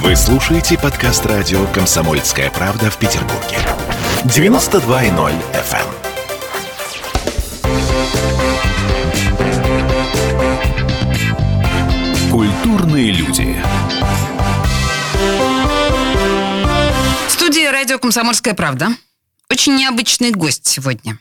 Вы слушаете подкаст радио «Комсомольская правда» в Петербурге. 92.0 FM. Культурные люди. Студия радио «Комсомольская правда». Очень необычный гость сегодня.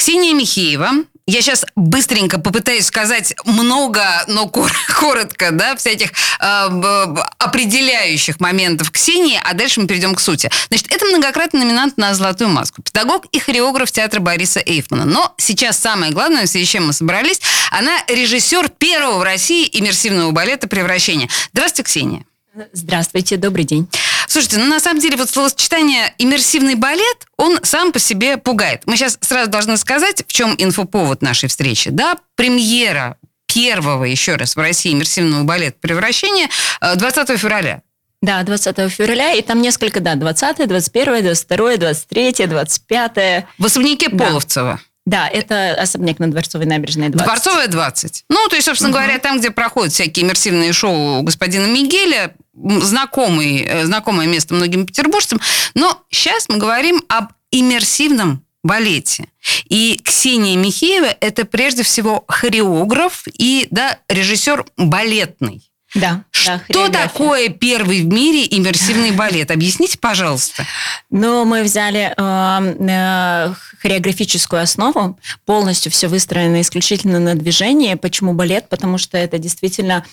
Ксения Михеева. Я сейчас быстренько попытаюсь сказать много, но кор- коротко, да, всяких э, определяющих моментов Ксении, а дальше мы перейдем к сути. Значит, это многократный номинант на «Золотую маску», педагог и хореограф театра Бориса Эйфмана. Но сейчас самое главное, с чем мы собрались, она режиссер первого в России иммерсивного балета «Превращение». Здравствуйте, Ксения. Здравствуйте, добрый день. Слушайте, ну на самом деле вот словосочетание «иммерсивный балет», он сам по себе пугает. Мы сейчас сразу должны сказать, в чем инфоповод нашей встречи. Да, премьера первого, еще раз, в России иммерсивного балета «Превращение» э, 20 февраля. Да, 20 февраля, и там несколько дат. 20, 21, 22, 23, 25. В особняке Да. Половцева. Да, это особняк на Дворцовой набережной 20. Дворцовая 20. Ну, то есть, собственно говоря, там, где проходят всякие иммерсивные шоу господина Мигеля, знакомый, э, знакомое место многим петербуржцам. Но сейчас мы говорим об иммерсивном балете. И Ксения Михеева – это прежде всего хореограф и да, режиссер балетный. Да, Что да, такое первый в мире иммерсивный балет? Объясните, пожалуйста. Ну, мы взяли э, э, хореографическую основу, полностью все выстроено исключительно на движении. Почему балет? Потому что это действительно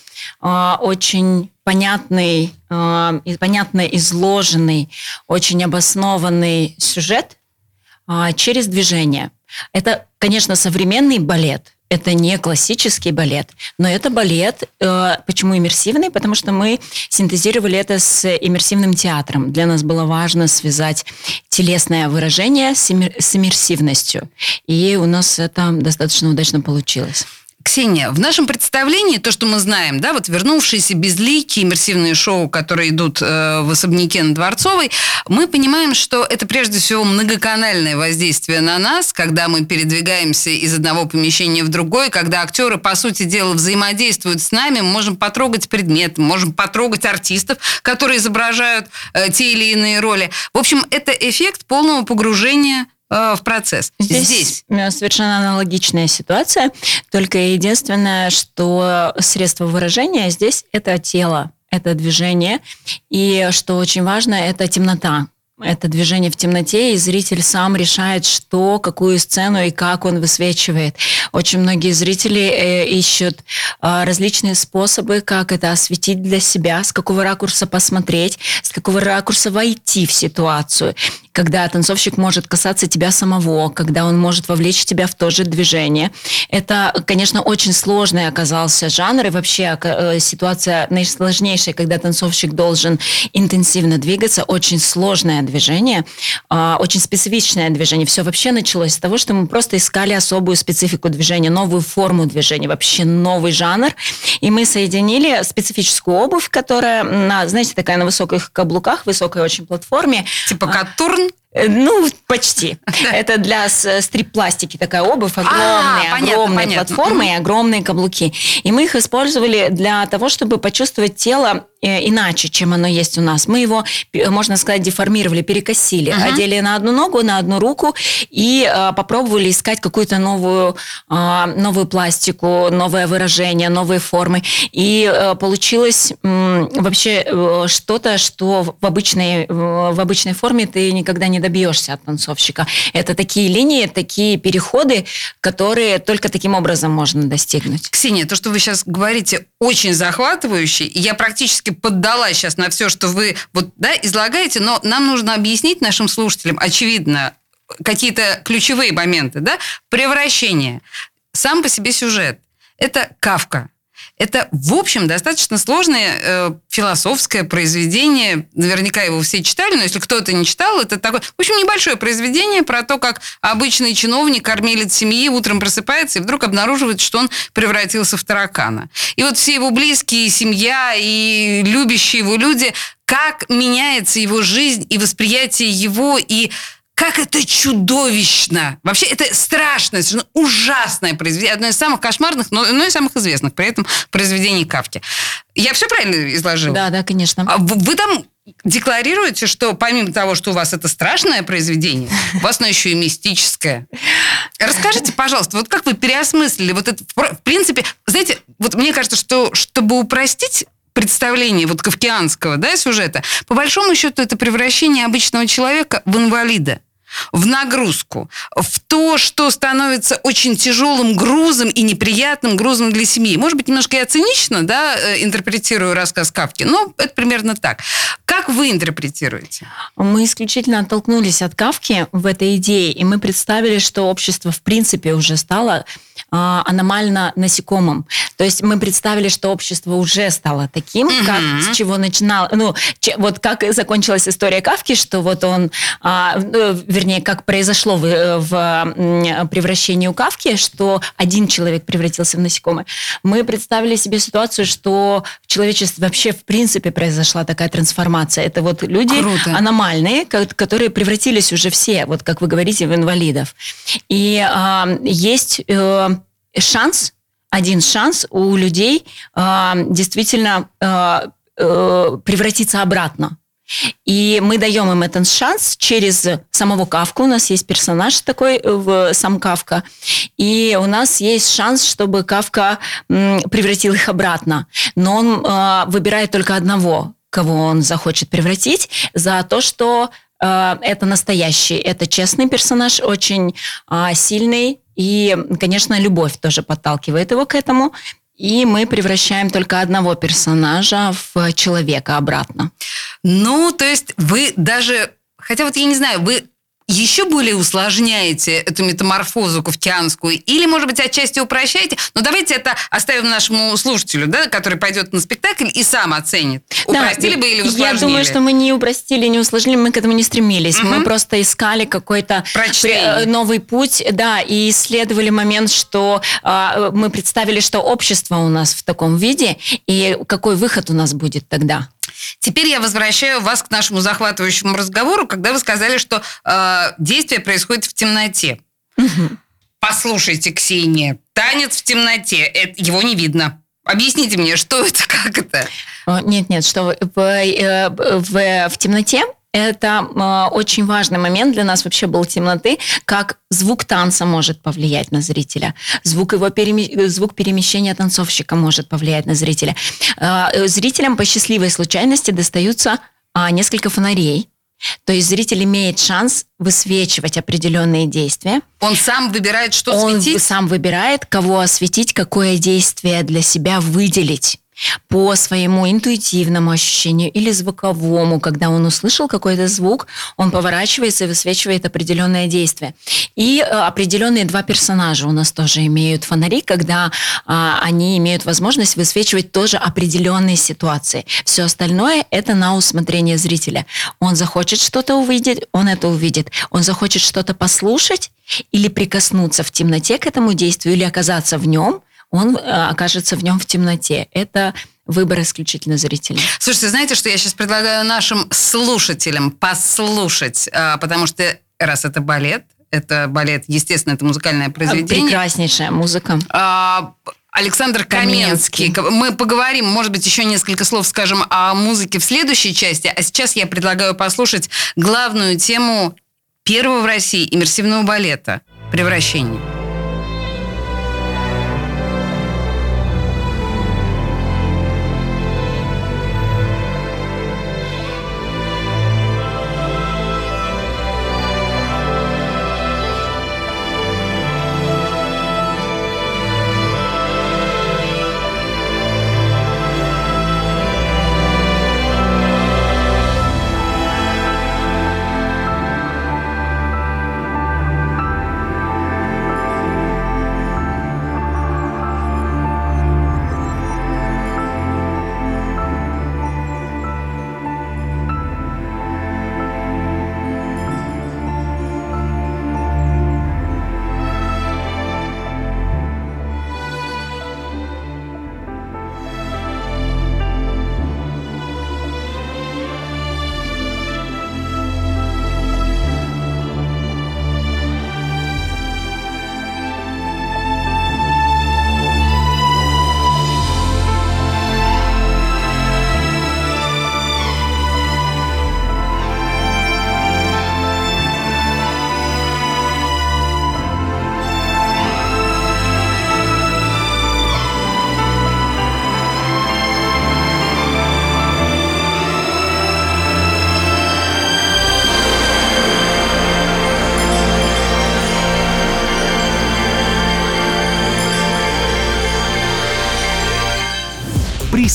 э, очень понятный, э, понятно изложенный, очень обоснованный сюжет э, через движение. Это, конечно, современный балет. Это не классический балет, но это балет. э, почему иммерсивный? Потому что мы синтезировали это с иммерсивным театром. Для нас было важно связать телесное выражение с, с иммерсивностью. И у нас это достаточно удачно получилось. Ксения, в нашем представлении, то, что мы знаем, да, вот вернувшиеся безликие иммерсивные шоу, которые идут э, в особняке на Дворцовой, мы понимаем, что это прежде всего многоканальное воздействие на нас, когда мы передвигаемся из одного помещения в другое, когда актеры, по сути дела, взаимодействуют с нами, мы можем потрогать предметы, можем потрогать артистов, которые изображают э, те или иные роли. В общем, это эффект полного погружения в процесс. Здесь, э, совершенно аналогичная ситуация, только единственное, что средство выражения здесь это тело, это движение, и что очень важно, это темнота. Это движение в темноте, и зритель сам решает, что, какую сцену и как он высвечивает. Очень многие зрители э, ищут э, различные способы, как это осветить для себя, с какого ракурса посмотреть, с какого ракурса войти в ситуацию когда танцовщик может касаться тебя самого, когда он может вовлечь тебя в то же движение. Это, конечно, очень сложный оказался жанр, и вообще э, ситуация наисложнейшая, когда танцовщик должен интенсивно двигаться, очень сложное движение, а, очень специфичное движение. Все вообще началось с того, что мы просто искали особую специфику движения, новую форму движения, вообще новый жанр, и мы соединили специфическую обувь, которая, на, знаете, такая на высоких каблуках, высокой очень платформе, Типа Катурн, Э, Ну, почти. Это для с- стрип-пластики такая обувь, огромные, понятно, огромные понятно. платформы и огромные каблуки. И мы их использовали для того, чтобы почувствовать тело э, иначе, чем оно есть у нас. Мы его, пе- можно сказать, деформировали, перекосили, Ага. одели на одну ногу, на одну руку и э, попробовали искать какую-то новую, э, новую пластику, новое выражение, новые формы. И э, получилось м, вообще э, что-то, что в обычной, э, в обычной форме ты никогда не добьешься от танцовщика. Это такие линии, такие переходы, которые только таким образом можно достигнуть. Ксения, то, что вы сейчас говорите, очень захватывающе. Я практически поддалась сейчас на все, что вы вот, да, излагаете, но нам нужно объяснить нашим слушателям, очевидно, какие-то ключевые моменты. Да? Превращение. Сам по себе сюжет. Это Кавка. Это, в общем, достаточно сложное э, философское произведение. Наверняка его все читали, но если кто-то не читал, это такое... В общем, небольшое произведение про то, как обычный чиновник, кормилец семьи, утром просыпается и вдруг обнаруживает, что он превратился в таракана. И вот все его близкие, семья и любящие его люди, как меняется его жизнь и восприятие его, и как это чудовищно! Вообще, это страшное, совершенно ужасное произведение. Одно из самых кошмарных, но одно из самых известных при этом произведений Кавки. Я все правильно изложила? Да, да, конечно. А вы там декларируете, что помимо того, что у вас это страшное произведение, у вас оно еще и мистическое. Расскажите, пожалуйста, вот как вы переосмыслили вот это, в принципе, знаете, вот мне кажется, что чтобы упростить представление вот кавкианского да, сюжета, по большому счету это превращение обычного человека в инвалида в нагрузку, в то, что становится очень тяжелым грузом и неприятным грузом для семьи. Может быть, немножко я цинично да, э, интерпретирую рассказ Кавки, но это примерно так. Как вы интерпретируете? Мы исключительно оттолкнулись от Кавки в этой идее, и мы представили, что общество в принципе уже стало а, аномально насекомым. То есть мы представили, что общество уже стало таким, угу. как с чего начинал, ну, че, вот как закончилась история Кавки, что вот он, а, ну, вернее, как произошло в, в превращении у Кавки, что один человек превратился в насекомое. Мы представили себе ситуацию, что в человечестве вообще в принципе произошла такая трансформация. Это вот люди Круто. аномальные, которые превратились уже все, вот как вы говорите, в инвалидов. И а, есть э, шанс, один шанс у людей э, действительно э, э, превратиться обратно. И мы даем им этот шанс через самого Кавку. У нас есть персонаж такой, в сам Кавка. И у нас есть шанс, чтобы Кавка превратил их обратно. Но он э, выбирает только одного, кого он захочет превратить, за то, что э, это настоящий, это честный персонаж, очень э, сильный, и, конечно, любовь тоже подталкивает его к этому. И мы превращаем только одного персонажа в человека обратно. Ну, то есть вы даже... Хотя вот я не знаю, вы еще более усложняете эту метаморфозу кафтианскую или, может быть, отчасти упрощаете, но давайте это оставим нашему слушателю, да, который пойдет на спектакль и сам оценит. Упростили да, бы или усложнили? Я думаю, что мы не упростили, не усложнили, мы к этому не стремились. Угу. Мы просто искали какой-то Прочтение. новый путь, да, и исследовали момент, что э, мы представили, что общество у нас в таком виде, и какой выход у нас будет тогда. Теперь я возвращаю вас к нашему захватывающему разговору, когда вы сказали, что э, действие происходит в темноте. Угу. Послушайте, Ксения, танец в темноте, это, его не видно. Объясните мне, что это, как это? Нет, нет, что вы, в, э, в, в темноте это э, очень важный момент для нас вообще был темноты, как звук танца может повлиять на зрителя, звук его переме... звук перемещения танцовщика может повлиять на зрителя. Э, зрителям по счастливой случайности достаются э, несколько фонарей. То есть зритель имеет шанс высвечивать определенные действия. Он сам выбирает, что Он светить? Он сам выбирает, кого осветить, какое действие для себя выделить по своему интуитивному ощущению или звуковому, когда он услышал какой-то звук, он поворачивается и высвечивает определенное действие. И э, определенные два персонажа у нас тоже имеют фонари, когда а, они имеют возможность высвечивать тоже определенные ситуации. Все остальное это на усмотрение зрителя. Он захочет что-то увидеть, он это увидит. Он захочет что-то послушать или прикоснуться в темноте к этому действию, или оказаться в нем, он э, окажется в нем в темноте. Это выбор исключительно зрителя. Слушайте, знаете, что я сейчас предлагаю нашим слушателям послушать, э, потому что раз это балет, это балет, естественно, это музыкальное произведение. Прекраснейшая музыка. А, Александр Каменский. Каменский. Мы поговорим, может быть, еще несколько слов скажем о музыке в следующей части. А сейчас я предлагаю послушать главную тему первого в России иммерсивного балета «Превращение».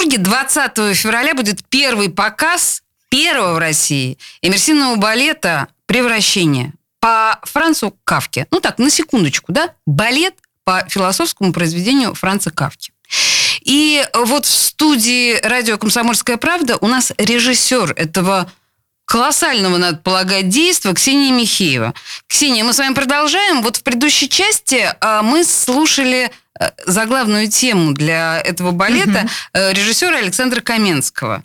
Петербурге 20 февраля будет первый показ первого в России иммерсивного балета «Превращение» по Францу Кавке. Ну так, на секундочку, да? Балет по философскому произведению Франца Кавки. И вот в студии радио «Комсомольская правда» у нас режиссер этого колоссального, надо полагать, действия Ксения Михеева. Ксения, мы с вами продолжаем. Вот в предыдущей части а, мы слушали заглавную тему для этого балета угу. режиссера Александра Каменского.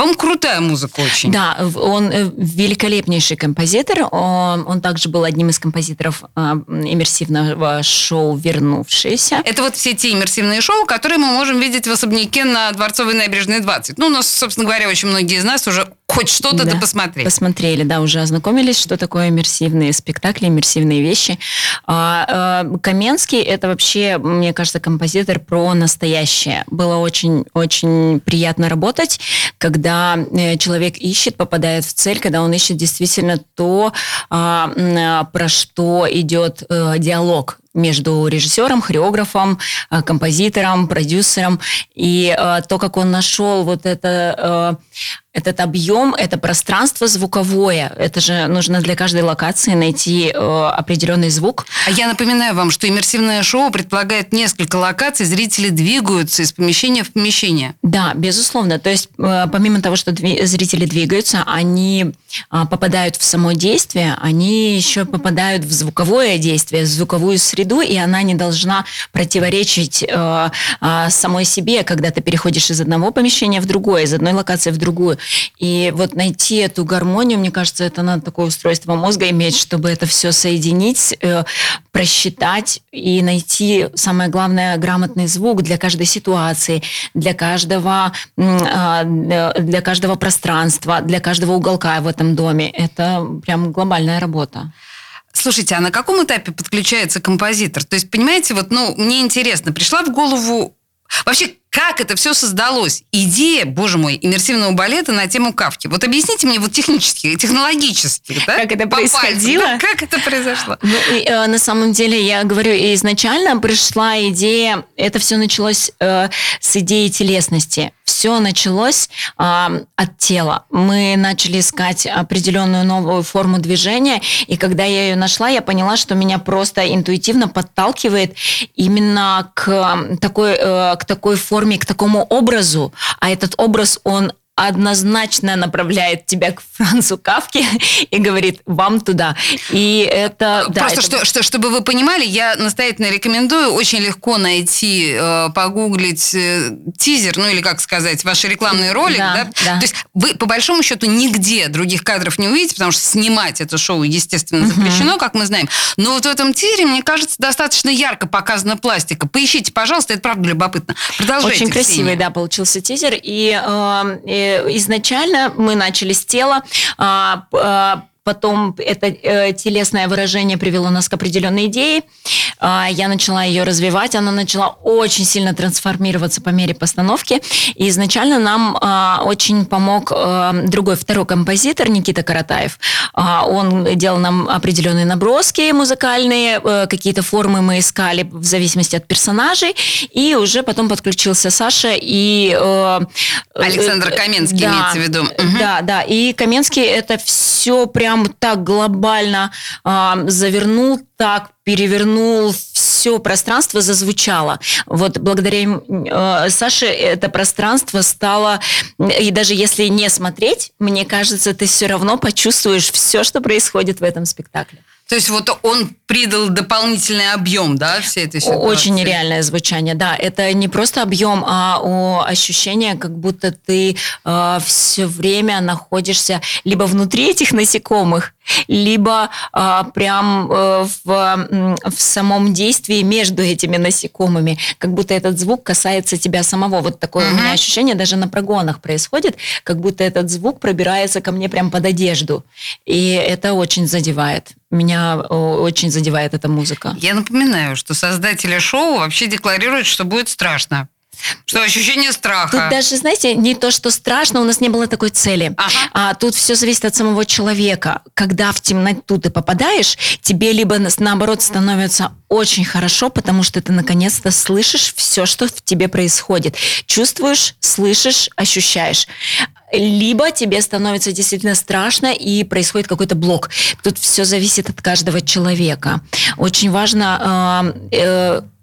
По-моему, крутая музыка очень. Да, он э, великолепнейший композитор. Он, он также был одним из композиторов э, иммерсивного шоу «Вернувшиеся». Это вот все те иммерсивные шоу, которые мы можем видеть в особняке на Дворцовой набережной 20. Ну, у нас, собственно говоря, очень многие из нас уже хоть что-то да, посмотрели. Посмотрели, да, уже ознакомились, что такое иммерсивные спектакли, иммерсивные вещи. А, а, Каменский – это вообще, мне кажется, композитор про настоящее. Было очень-очень приятно работать, когда э, человек ищет, попадает в цель, когда он ищет действительно то, а, про что идет э, диалог между режиссером, хореографом, э, композитором, продюсером. И э, то, как он нашел вот это, э, этот объем, это пространство звуковое. Это же нужно для каждой локации найти определенный звук. А я напоминаю вам, что иммерсивное шоу предполагает несколько локаций, зрители двигаются из помещения в помещение. Да, безусловно. То есть помимо того, что зрители двигаются, они попадают в само действие, они еще попадают в звуковое действие, в звуковую среду среду, и она не должна противоречить э, э, самой себе, когда ты переходишь из одного помещения в другое, из одной локации в другую. И вот найти эту гармонию, мне кажется, это надо такое устройство мозга иметь, чтобы это все соединить, э, просчитать и найти, самое главное, грамотный звук для каждой ситуации, для каждого, э, для каждого пространства, для каждого уголка в этом доме. Это прям глобальная работа. Слушайте, а на каком этапе подключается композитор? То есть, понимаете, вот, ну, мне интересно, пришла в голову Вообще, как это все создалось? Идея, боже мой, иммерсивного балета на тему Кавки. Вот объясните мне вот технически, технологически, да? Как это По происходило? Пальцам, как это произошло? Ну, и, э, на самом деле, я говорю, изначально пришла идея, это все началось э, с идеи телесности. Все началось э, от тела. Мы начали искать определенную новую форму движения, и когда я ее нашла, я поняла, что меня просто интуитивно подталкивает именно к такой, э, к такой форме форме, к такому образу, а этот образ, он однозначно направляет тебя к Францу Кавке и говорит, вам туда. И это... Да, Просто, это... Что, что, чтобы вы понимали, я настоятельно рекомендую очень легко найти, э, погуглить э, тизер, ну или как сказать, ваш рекламный ролик. Да, да? Да. То есть вы, по большому счету, нигде других кадров не увидите, потому что снимать это шоу, естественно, запрещено, угу. как мы знаем. Но вот в этом тизере, мне кажется, достаточно ярко показана пластика. Поищите, пожалуйста, это правда любопытно. Продолжайте. Очень красивый, да, получился тизер. И, э, и изначально мы начали с тела, а, а, потом это э, телесное выражение привело нас к определенной идее. Э, я начала ее развивать, она начала очень сильно трансформироваться по мере постановки. И изначально нам э, очень помог э, другой, второй композитор Никита Каратаев. Э, он делал нам определенные наброски музыкальные, э, какие-то формы мы искали в зависимости от персонажей. И уже потом подключился Саша и... Э, Александр Каменский да, имеется в виду. Угу. Да, да. И Каменский это все прям прям так глобально э, завернул, так перевернул все пространство зазвучало. Вот благодаря э, Саше это пространство стало, и даже если не смотреть, мне кажется, ты все равно почувствуешь все, что происходит в этом спектакле. То есть вот он придал дополнительный объем, да, всей этой ситуации? Очень нереальное звучание, да. Это не просто объем, а ощущение, как будто ты э, все время находишься либо внутри этих насекомых, либо э, прям э, в, в самом действии между этими насекомыми, как будто этот звук касается тебя самого. Вот такое uh-huh. у меня ощущение даже на прогонах происходит, как будто этот звук пробирается ко мне прям под одежду. И это очень задевает. Меня очень задевает эта музыка. Я напоминаю, что создатели шоу вообще декларируют, что будет страшно. Что ощущение страха. Тут даже, знаете, не то, что страшно, у нас не было такой цели. Ага. А тут все зависит от самого человека. Когда в темноту ты попадаешь, тебе либо наоборот становится очень хорошо, потому что ты наконец-то слышишь все, что в тебе происходит. Чувствуешь, слышишь, ощущаешь либо тебе становится действительно страшно и происходит какой-то блок. Тут все зависит от каждого человека. Очень важно э,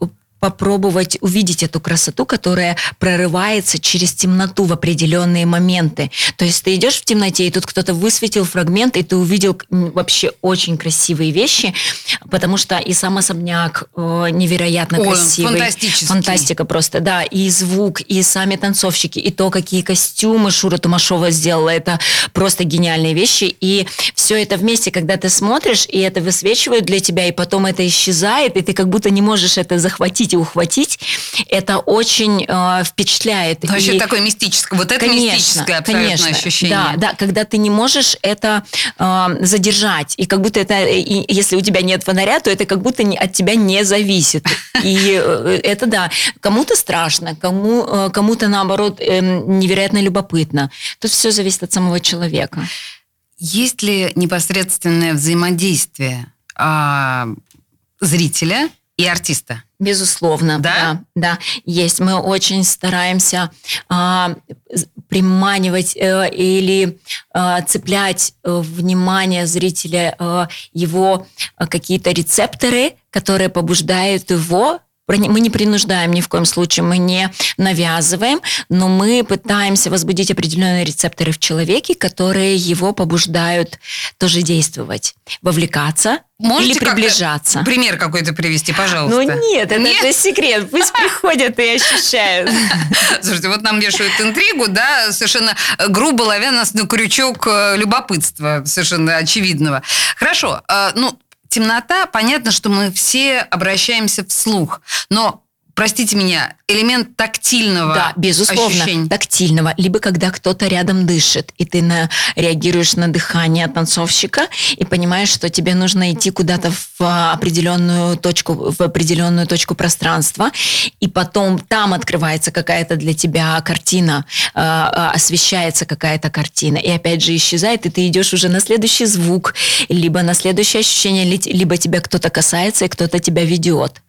э, попробовать увидеть эту красоту, которая прорывается через темноту в определенные моменты. То есть ты идешь в темноте, и тут кто-то высветил фрагмент, и ты увидел вообще очень красивые вещи, потому что и сам особняк э, невероятно Ой, красивый. Фантастика просто, да. И звук, и сами танцовщики, и то, какие костюмы Шура Тумашова сделала, это просто гениальные вещи. И все это вместе, когда ты смотришь, и это высвечивают для тебя, и потом это исчезает, и ты как будто не можешь это захватить и ухватить, это очень э, впечатляет. Ну, вообще и... такое мистическое. Вот это конечно, мистическое абсолютно конечно, ощущение. Да, да, когда ты не можешь это э, задержать. И как будто это, и, если у тебя нет фонаря, то это как будто не, от тебя не зависит. И э, это да, кому-то страшно, кому, э, кому-то наоборот э, невероятно любопытно. Тут все зависит от самого человека. Есть ли непосредственное взаимодействие а, зрителя и артиста? Безусловно, да? да, да, есть. Мы очень стараемся а, приманивать э, или э, цеплять э, внимание зрителя, э, его э, какие-то рецепторы, которые побуждают его мы не принуждаем ни в коем случае, мы не навязываем, но мы пытаемся возбудить определенные рецепторы в человеке, которые его побуждают тоже действовать, вовлекаться Можете или приближаться. Как пример какой-то привести, пожалуйста. Ну нет, это, нет? это секрет. Пусть приходят и ощущают. Слушайте, вот нам вешают интригу, да, совершенно грубо ловя нас на крючок э, любопытства, совершенно очевидного. Хорошо, э, ну, темнота, понятно, что мы все обращаемся вслух, но простите меня, элемент тактильного Да, безусловно, ощущения. тактильного. Либо когда кто-то рядом дышит, и ты на, реагируешь на дыхание танцовщика и понимаешь, что тебе нужно идти куда-то в определенную точку, в определенную точку пространства, и потом там открывается какая-то для тебя картина, э, освещается какая-то картина, и опять же исчезает, и ты идешь уже на следующий звук, либо на следующее ощущение, либо тебя кто-то касается, и кто-то тебя ведет.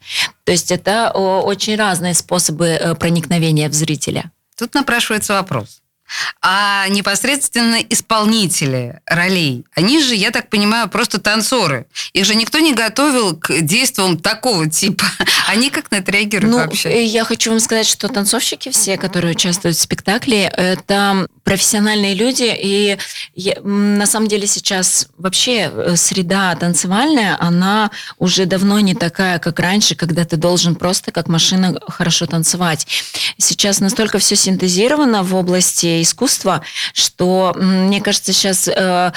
То есть это очень разные способы э, проникновения в зрителя. Тут напрашивается вопрос а непосредственно исполнители ролей. Они же, я так понимаю, просто танцоры. Их же никто не готовил к действиям такого типа. Они как на это реагируют ну, вообще? Я хочу вам сказать, что танцовщики все, которые участвуют в спектакле, это профессиональные люди. И я, на самом деле сейчас вообще э, среда танцевальная, она уже давно не такая, как раньше, когда ты должен просто как машина хорошо танцевать. Сейчас настолько все синтезировано в области искусства, что, мне кажется, сейчас э,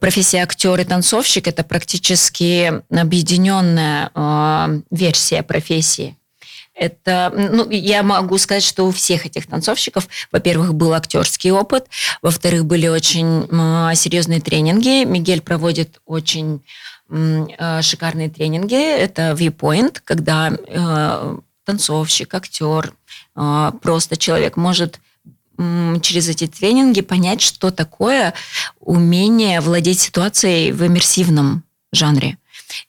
профессия актер и танцовщик это практически объединенная э, версия профессии. Это, ну, я могу сказать, что у всех этих танцовщиков, во-первых, был актерский опыт, во-вторых, были очень э, серьезные тренинги. Мигель проводит очень э, шикарные тренинги. Это viewpoint, когда э, танцовщик, актер, э, просто человек может через эти тренинги понять, что такое умение владеть ситуацией в иммерсивном жанре.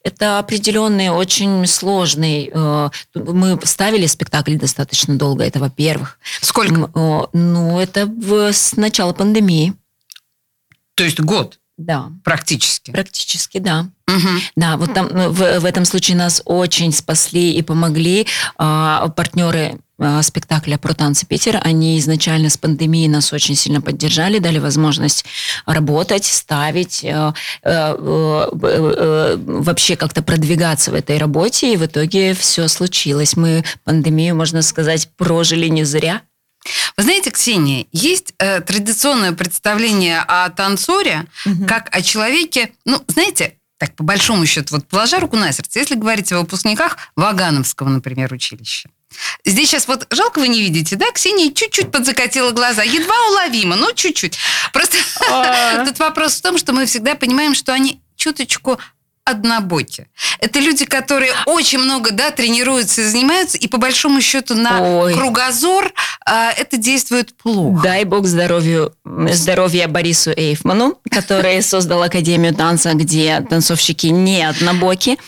Это определенный, очень сложный. Э, мы ставили спектакль достаточно долго, это во-первых. Сколько? Ну, это с начала пандемии. То есть год? Да. Практически? Практически, да. Угу. Да, вот там ну, в, в этом случае нас очень спасли и помогли а, партнеры а, спектакля про танцы Питер. Они изначально с пандемией нас очень сильно поддержали, дали возможность работать, ставить, вообще как-то продвигаться в этой работе, и в итоге все случилось. Мы пандемию, можно сказать, прожили не зря. Вы знаете, Ксения, есть э, традиционное представление о танцоре угу. как о человеке, ну, знаете, так по большому счету, вот положа руку на сердце, если говорить о выпускниках Вагановского, например, училища. Здесь сейчас вот жалко вы не видите, да? Ксения чуть-чуть подзакатила глаза, едва уловимо, но чуть-чуть. Просто а. тут вопрос в том, что мы всегда понимаем, что они чуточку однобоки. Это люди, которые очень много да, тренируются и занимаются, и по большому счету на Ой. кругозор а, это действует плохо. Дай бог здоровью, здоровья Борису Эйфману, который создал Академию танца, где танцовщики не однобоки.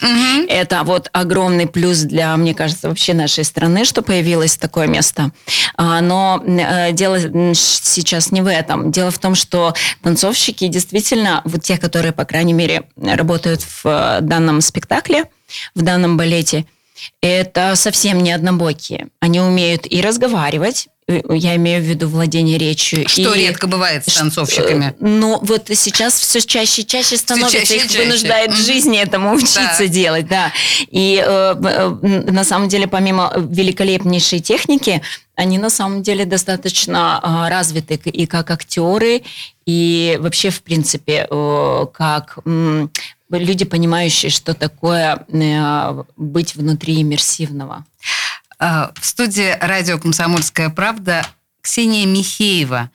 Это вот огромный плюс для, мне кажется, вообще нашей страны, что появилось такое место. А, но э, дело сейчас не в этом. Дело в том, что танцовщики действительно, вот те, которые, по крайней мере, работают в в данном спектакле, в данном балете, это совсем не однобокие. Они умеют и разговаривать, э, я имею в виду владение речью. Что и, редко бывает с танцовщиками. Э, ну, вот сейчас все чаще и чаще становится, чаще, их чаще. вынуждает mm-hmm. жизни этому учиться да. делать, да. И э, э, на самом деле, помимо великолепнейшей техники, они на самом деле достаточно э, развиты и как актеры, и вообще, в принципе, э, как люди, понимающие, что такое э, быть внутри иммерсивного. А, в студии радио «Комсомольская правда» Ксения Михеева,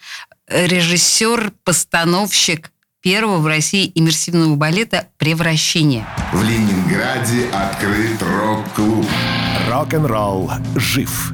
режиссер, постановщик первого в России иммерсивного балета «Превращение». В Ленинграде открыт рок-клуб. Рок-н-ролл жив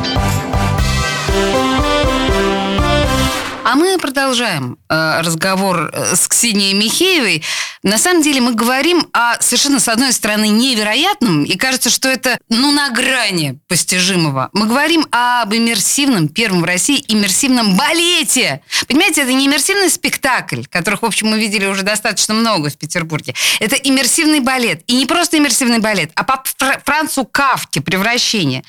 А мы продолжаем э, разговор э, с Ксенией Михеевой. На самом деле мы говорим о совершенно, с одной стороны, невероятном, и кажется, что это, ну, на грани постижимого. Мы говорим об иммерсивном, первом в России иммерсивном балете. Понимаете, это не иммерсивный спектакль, которых, в общем, мы видели уже достаточно много в Петербурге. Это иммерсивный балет. И не просто иммерсивный балет, а по Францу Кавке «Превращение».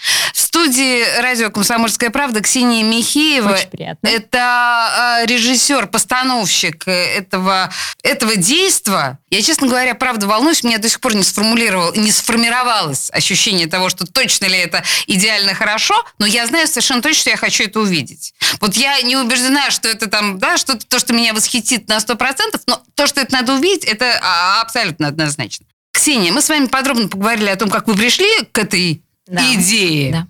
Студии радио «Комсомольская правда» Ксения Михеева. Очень приятно. Это а, режиссер, постановщик этого, этого действия я, честно говоря, правда волнуюсь, у меня до сих пор не, сформулировал, не сформировалось ощущение того, что точно ли это идеально хорошо, но я знаю совершенно точно, что я хочу это увидеть. Вот я не убеждена, что это там, да, что-то, то, что меня восхитит на 100%, но то, что это надо увидеть, это а, абсолютно однозначно. Ксения, мы с вами подробно поговорили о том, как вы пришли к этой да. идее. Да.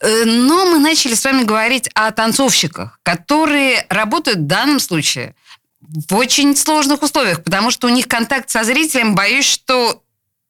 Э, но мы начали с вами говорить о танцовщиках, которые работают в данном случае в очень сложных условиях, потому что у них контакт со зрителем, боюсь, что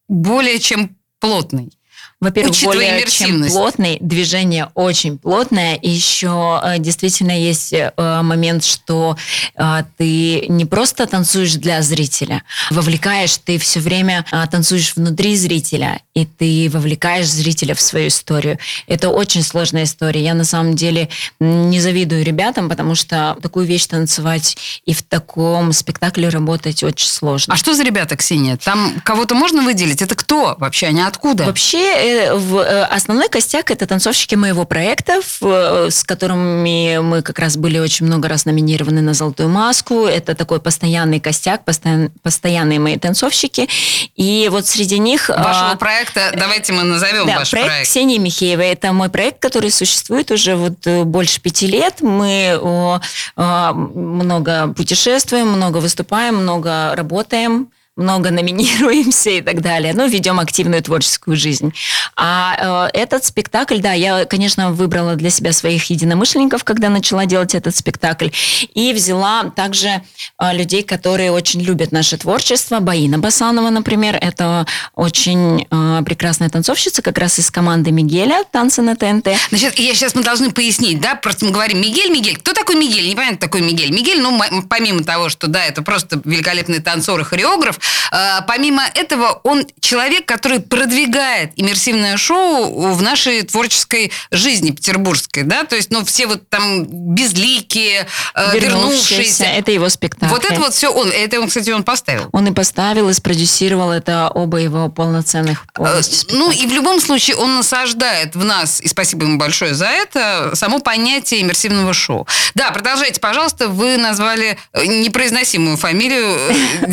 более чем плотный. Во-первых, более чем плотный, движение очень плотное. И еще э, действительно есть э, момент, что э, ты не просто танцуешь для зрителя, вовлекаешь, ты все время танцуешь внутри зрителя, и ты вовлекаешь зрителя в свою историю. Это очень сложная история. Я на самом деле не завидую ребятам, потому что такую вещь танцевать и в таком спектакле работать очень сложно. А что за ребята, Ксения? Там кого-то можно выделить? Это кто вообще? Они откуда? Вообще основной костяк это танцовщики моего проекта, в, с которыми мы как раз были очень много раз номинированы на «Золотую маску». Это такой постоянный костяк, постоян, постоянные мои танцовщики. И вот среди них... А, Вашего а, проекта, давайте мы назовем да, ваш проект. проект Ксении Михеевой. Это мой проект, который существует уже вот э, больше пяти лет. Мы о, много путешествуем, много выступаем, много работаем много номинируемся и так далее, но ведем активную творческую жизнь. А э, этот спектакль, да, я, конечно, выбрала для себя своих единомышленников, когда начала делать этот спектакль, и взяла также э, людей, которые очень любят наше творчество. Баина Басанова, например, это очень э, прекрасная танцовщица, как раз из команды Мигеля «Танцы на ТНТ». Значит, я сейчас мы должны пояснить, да, просто мы говорим Мигель, Мигель. Кто такой Мигель? Непонятно, такой Мигель. Мигель, ну, помимо того, что, да, это просто великолепный танцор и хореограф, помимо этого он человек, который продвигает иммерсивное шоу в нашей творческой жизни петербургской, да, то есть, ну, все вот там безликие, э, вернувшиеся. Это его спектакль. Вот это вот все он, это он, кстати, он поставил. Он и поставил, и спродюсировал это оба его полноценных Э, Ну, и в любом случае он насаждает в нас, и спасибо ему большое за это, само понятие иммерсивного шоу. Да, продолжайте, пожалуйста. Вы назвали э, непроизносимую фамилию э,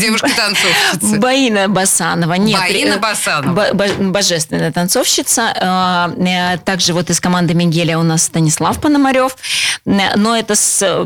девушки-танцовщицы. Баина Басанова. Нет, Баина э, Басанова. бо- бо- божественная танцовщица. Э, э, Также вот из команды Мигеля у нас Станислав Пономарев. Но это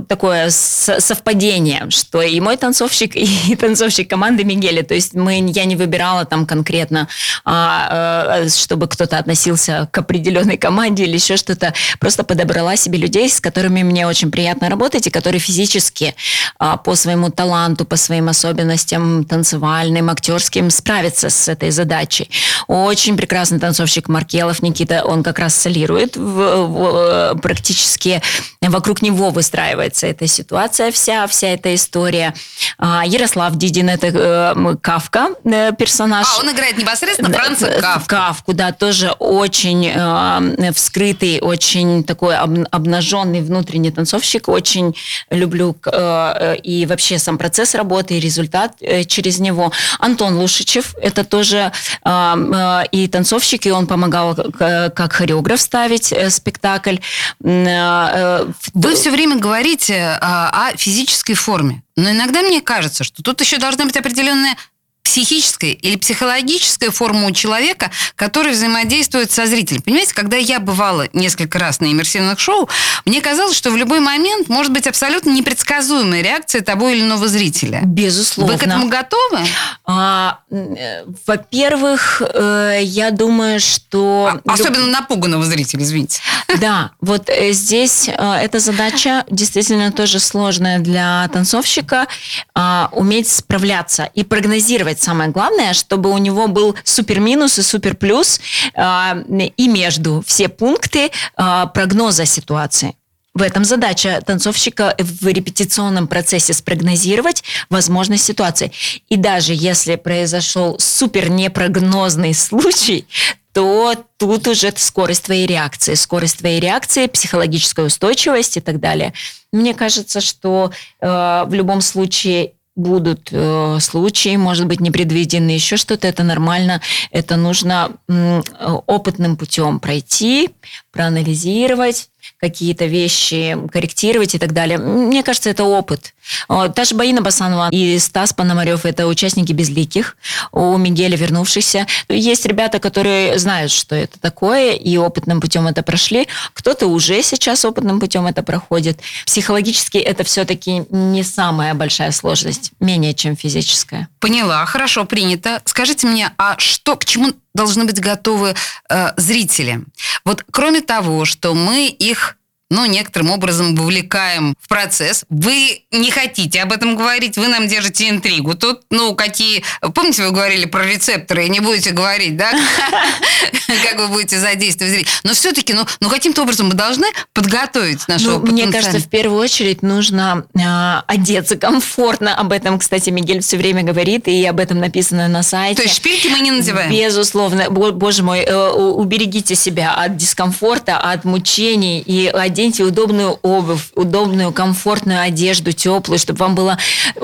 такое совпадение, что и мой танцовщик, и танцовщик команды Мигеля. То есть мы, я не выбирала там конкретно, а, чтобы кто-то относился к определенной команде или еще что-то. Просто подобрала себе людей, с которыми мне очень приятно работать, и которые физически а, по своему таланту, по своим особенностям танцевальным, актерским справятся с этой задачей. Очень прекрасный танцовщик Маркелов Никита, он как раз солирует, в- в- практически вокруг него выстраивается эта ситуация вся, вся эта история. А, Ярослав Дидин, это э, Кавка, э, персонаж. А, он играет непосредственно Франца Да, Кафку. Кавку, да, тоже очень э, вскрытый, очень такой об- обнаженный внутренний танцовщик. Очень люблю э, э, и вообще сам процесс работы, и результат э, через него. Антон Лушичев, это тоже э, э, и танцовщик, и он помогал к- как хореограф ставить э, спектакль. М, э, э, Вы все время говорите а, о физической форме. Но иногда мне кажется, что тут еще должна быть определенная психическая или психологическая форма у человека, который взаимодействует со зрителем. Понимаете, когда я бывала несколько раз на иммерсивных шоу, мне казалось, что в любой момент может быть абсолютно непредсказуемая реакция того или иного зрителя. Безусловно. Вы к этому готовы? А, э, во-первых, э, я думаю, что... А- Особенно напуганного зрителя, извините. Да, вот э, здесь эта задача действительно тоже сложная для танцовщика, а, уметь справляться и прогнозировать самое главное, чтобы у него был супер минус и супер плюс а, и между все пункты а, прогноза ситуации. В этом задача танцовщика в репетиционном процессе спрогнозировать возможность ситуации. И даже если произошел супер непрогнозный случай, то тут уже скорость твоей реакции, скорость твоей реакции, психологическая устойчивость и так далее. Мне кажется, что э, в любом случае будут э, случаи, может быть, непредвиденные, еще что-то, это нормально, это нужно э, опытным путем пройти, проанализировать, какие-то вещи корректировать и так далее. Мне кажется, это опыт. Та же Баина Басанова и Стас Пономарев – это участники «Безликих», у Мигеля вернувшихся. Есть ребята, которые знают, что это такое, и опытным путем это прошли. Кто-то уже сейчас опытным путем это проходит. Психологически это все-таки не самая большая сложность, менее чем физическая. Поняла, хорошо, принято. Скажите мне, а что, к чему должны быть готовы э, зрители? Вот кроме того, что мы их ну, некоторым образом вовлекаем в процесс. Вы не хотите об этом говорить, вы нам держите интригу. Тут, ну, какие... Помните, вы говорили про рецепторы, и не будете говорить, да? Как вы будете задействовать зрителей. Но все-таки, ну, ну, каким-то образом мы должны подготовить нашего Ну, мне кажется, в первую очередь нужно э, одеться комфортно. Об этом, кстати, Мигель все время говорит, и об этом написано на сайте. То есть шпильки мы не надеваем? Безусловно. Бо- Боже мой, э, уберегите себя от дискомфорта, от мучений и оденьте удобную обувь, удобную, комфортную одежду, теплую, чтобы вам было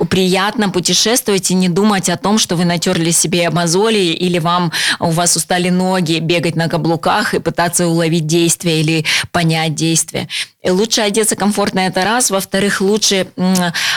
приятно путешествовать и не думать о том, что вы натерли себе мозоли или вам у вас устали ноги, бегать на каблуках и пытаться уловить действие или понять действие. Лучше одеться комфортно, это раз. Во-вторых, лучше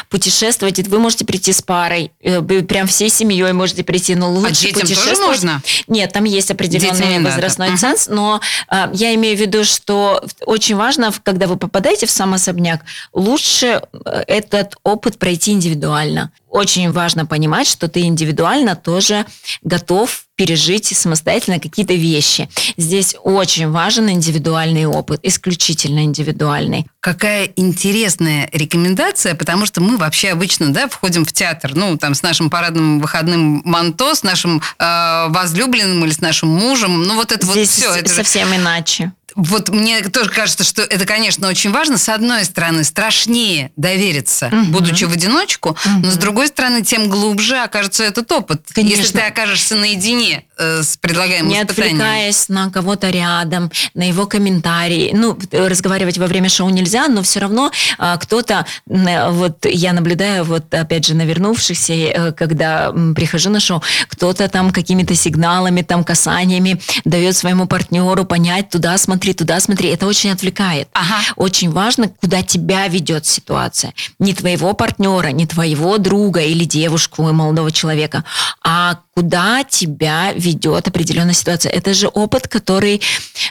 путешествовать. Вы можете прийти с парой, э, прям всей семьей можете прийти, но лучше А детям тоже путешествовать. можно? Нет, там есть определенный надо. возрастной Мгм. ценз, но э, я имею в виду, что очень важно, когда вы попадаете в сам особняк, лучше э, этот опыт пройти индивидуально. очень важно понимать, что ты индивидуально тоже готов пережить самостоятельно какие-то вещи. Здесь очень важен индивидуальный опыт, исключительно индивидуальный. Какая интересная рекомендация, потому что мы вообще обычно да, входим в театр, ну, там, с нашим парадным выходным манто, с нашим э, возлюбленным или с нашим мужем, ну, вот это Здесь вот все. Это же- совсем иначе. Вот мне тоже кажется, что это, конечно, очень важно. С одной стороны, страшнее довериться, Мгм. будучи в одиночку, но с другой стороны, тем глубже окажется этот опыт. Конечно. Если ты окажешься наедине с предлагаемым не испытанием. отвлекаясь на кого-то рядом, на его комментарии. Ну, э, разговаривать во время шоу нельзя, но все равно а, кто-то, э, вот я наблюдаю, вот опять же, на вернувшихся, э, когда прихожу на шоу, кто-то там какими-то сигналами, там касаниями дает своему партнеру понять, туда смотри, туда смотри. Это очень отвлекает. Ага. Очень важно, куда тебя ведет ситуация. Не твоего партнера, не твоего друга или девушку, и молодого человека, а куда тебя ведет определенная ситуация. Это же опыт, который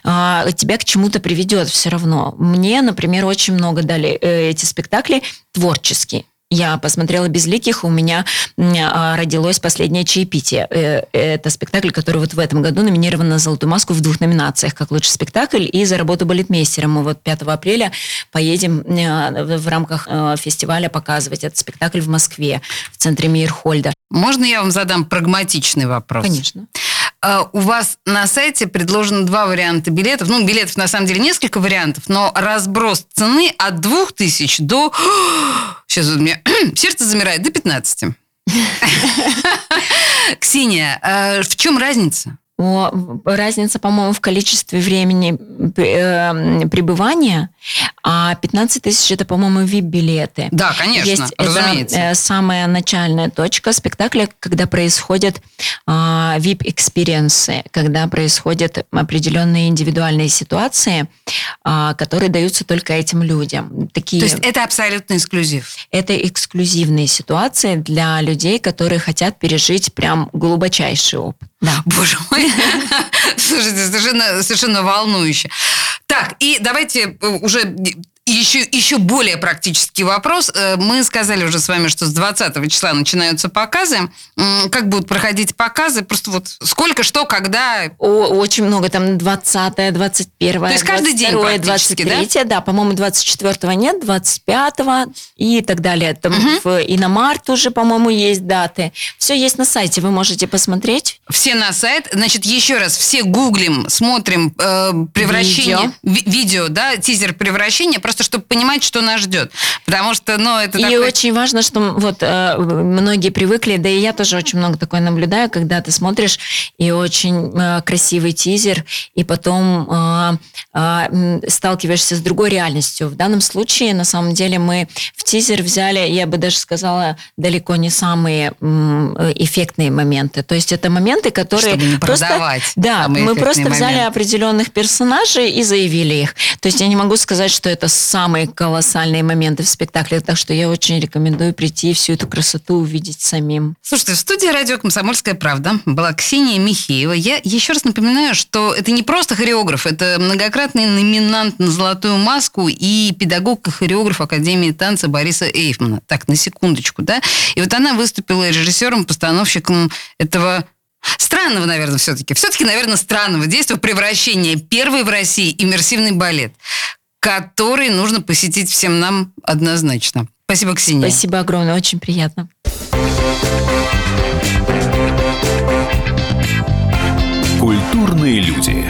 а, тебя к чему-то приведет все равно. Мне, например, очень много дали э, эти спектакли творческие. Я посмотрела «Безликих», у меня а, родилось последнее чаепитие. Э, Это спектакль, который вот в этом году номинирован на «Золотую маску» в двух номинациях, как лучший спектакль и за работу балетмейстером. Мы вот 5 апреля поедем в в рамках э, фестиваля показывать этот спектакль в Москве, в центре Мейерхольда. Можно я вам задам прагматичный вопрос? Конечно. А, У вас на сайте предложено два варианта билетов. Ну, билетов на самом деле несколько вариантов, но разброс цены от 2000 до... Сейчас у меня сердце замирает, до 15. Ксения, а в чем разница? Разница, по-моему, в количестве времени э, пребывания, а 15 тысяч это, по-моему, VIP-билеты. Да, конечно, Есть разумеется. это самая начальная точка спектакля, когда происходят а, VIP-experience ы, когда происходят определенные индивидуальные ситуации, а, которые даются только этим людям. Такие, То есть это абсолютно эксклюзив. это эксклюзивные ситуации для людей, которые хотят пережить прям глубочайший опыт. Да. Боже мой. Слушайте, совершенно, совершенно волнующе. Так, и давайте э, уже еще, еще более практический вопрос. Э, Мы сказали уже с вами, что с 20 числа начинаются показы. Как будут проходить показы? Просто вот сколько, что, когда? О, очень много, там 20 21 То есть каждый день 22 практически, да? 23 да? по-моему, 24 нет, 25 и так далее. Там в, и на март уже, по-моему, есть даты. Все есть на сайте, вы можете посмотреть. Все на сайт. Значит, еще раз, все гуглим, смотрим э, превращение... ви- видео, да, тизер превращения, просто чтобы понимать, что нас ждет. Потому что, ну, это и такой... очень важно, что вот э, многие привыкли, да и я тоже очень много такое наблюдаю, когда ты смотришь и очень э, красивый тизер, и потом э, э, сталкиваешься с другой реальностью. В данном случае, на самом деле, мы в тизер взяли, я бы даже сказала, далеко не самые э, эффектные моменты. То есть это моменты, которые Чтобы не просто... продавать Да, мы просто взяли моменты. определенных персонажей и заявили их. То есть я не могу сказать, что это самые колоссальные моменты в спектакле, так что я очень рекомендую прийти и всю эту красоту увидеть самим. Слушайте, в студии радио «Комсомольская правда» была Ксения Михеева. Я еще раз напоминаю, что это не просто хореограф, это многократный номинант на «Золотую маску» и педагог и хореограф Академии танца Бориса Эйфмана. Так, на секундочку, да? И вот она выступила режиссером, постановщиком этого странного, наверное, все-таки. Все-таки, наверное, странного действия превращения. Первый в России иммерсивный балет, который нужно посетить всем нам однозначно. Спасибо, Ксения. Спасибо огромное, очень приятно. Культурные люди.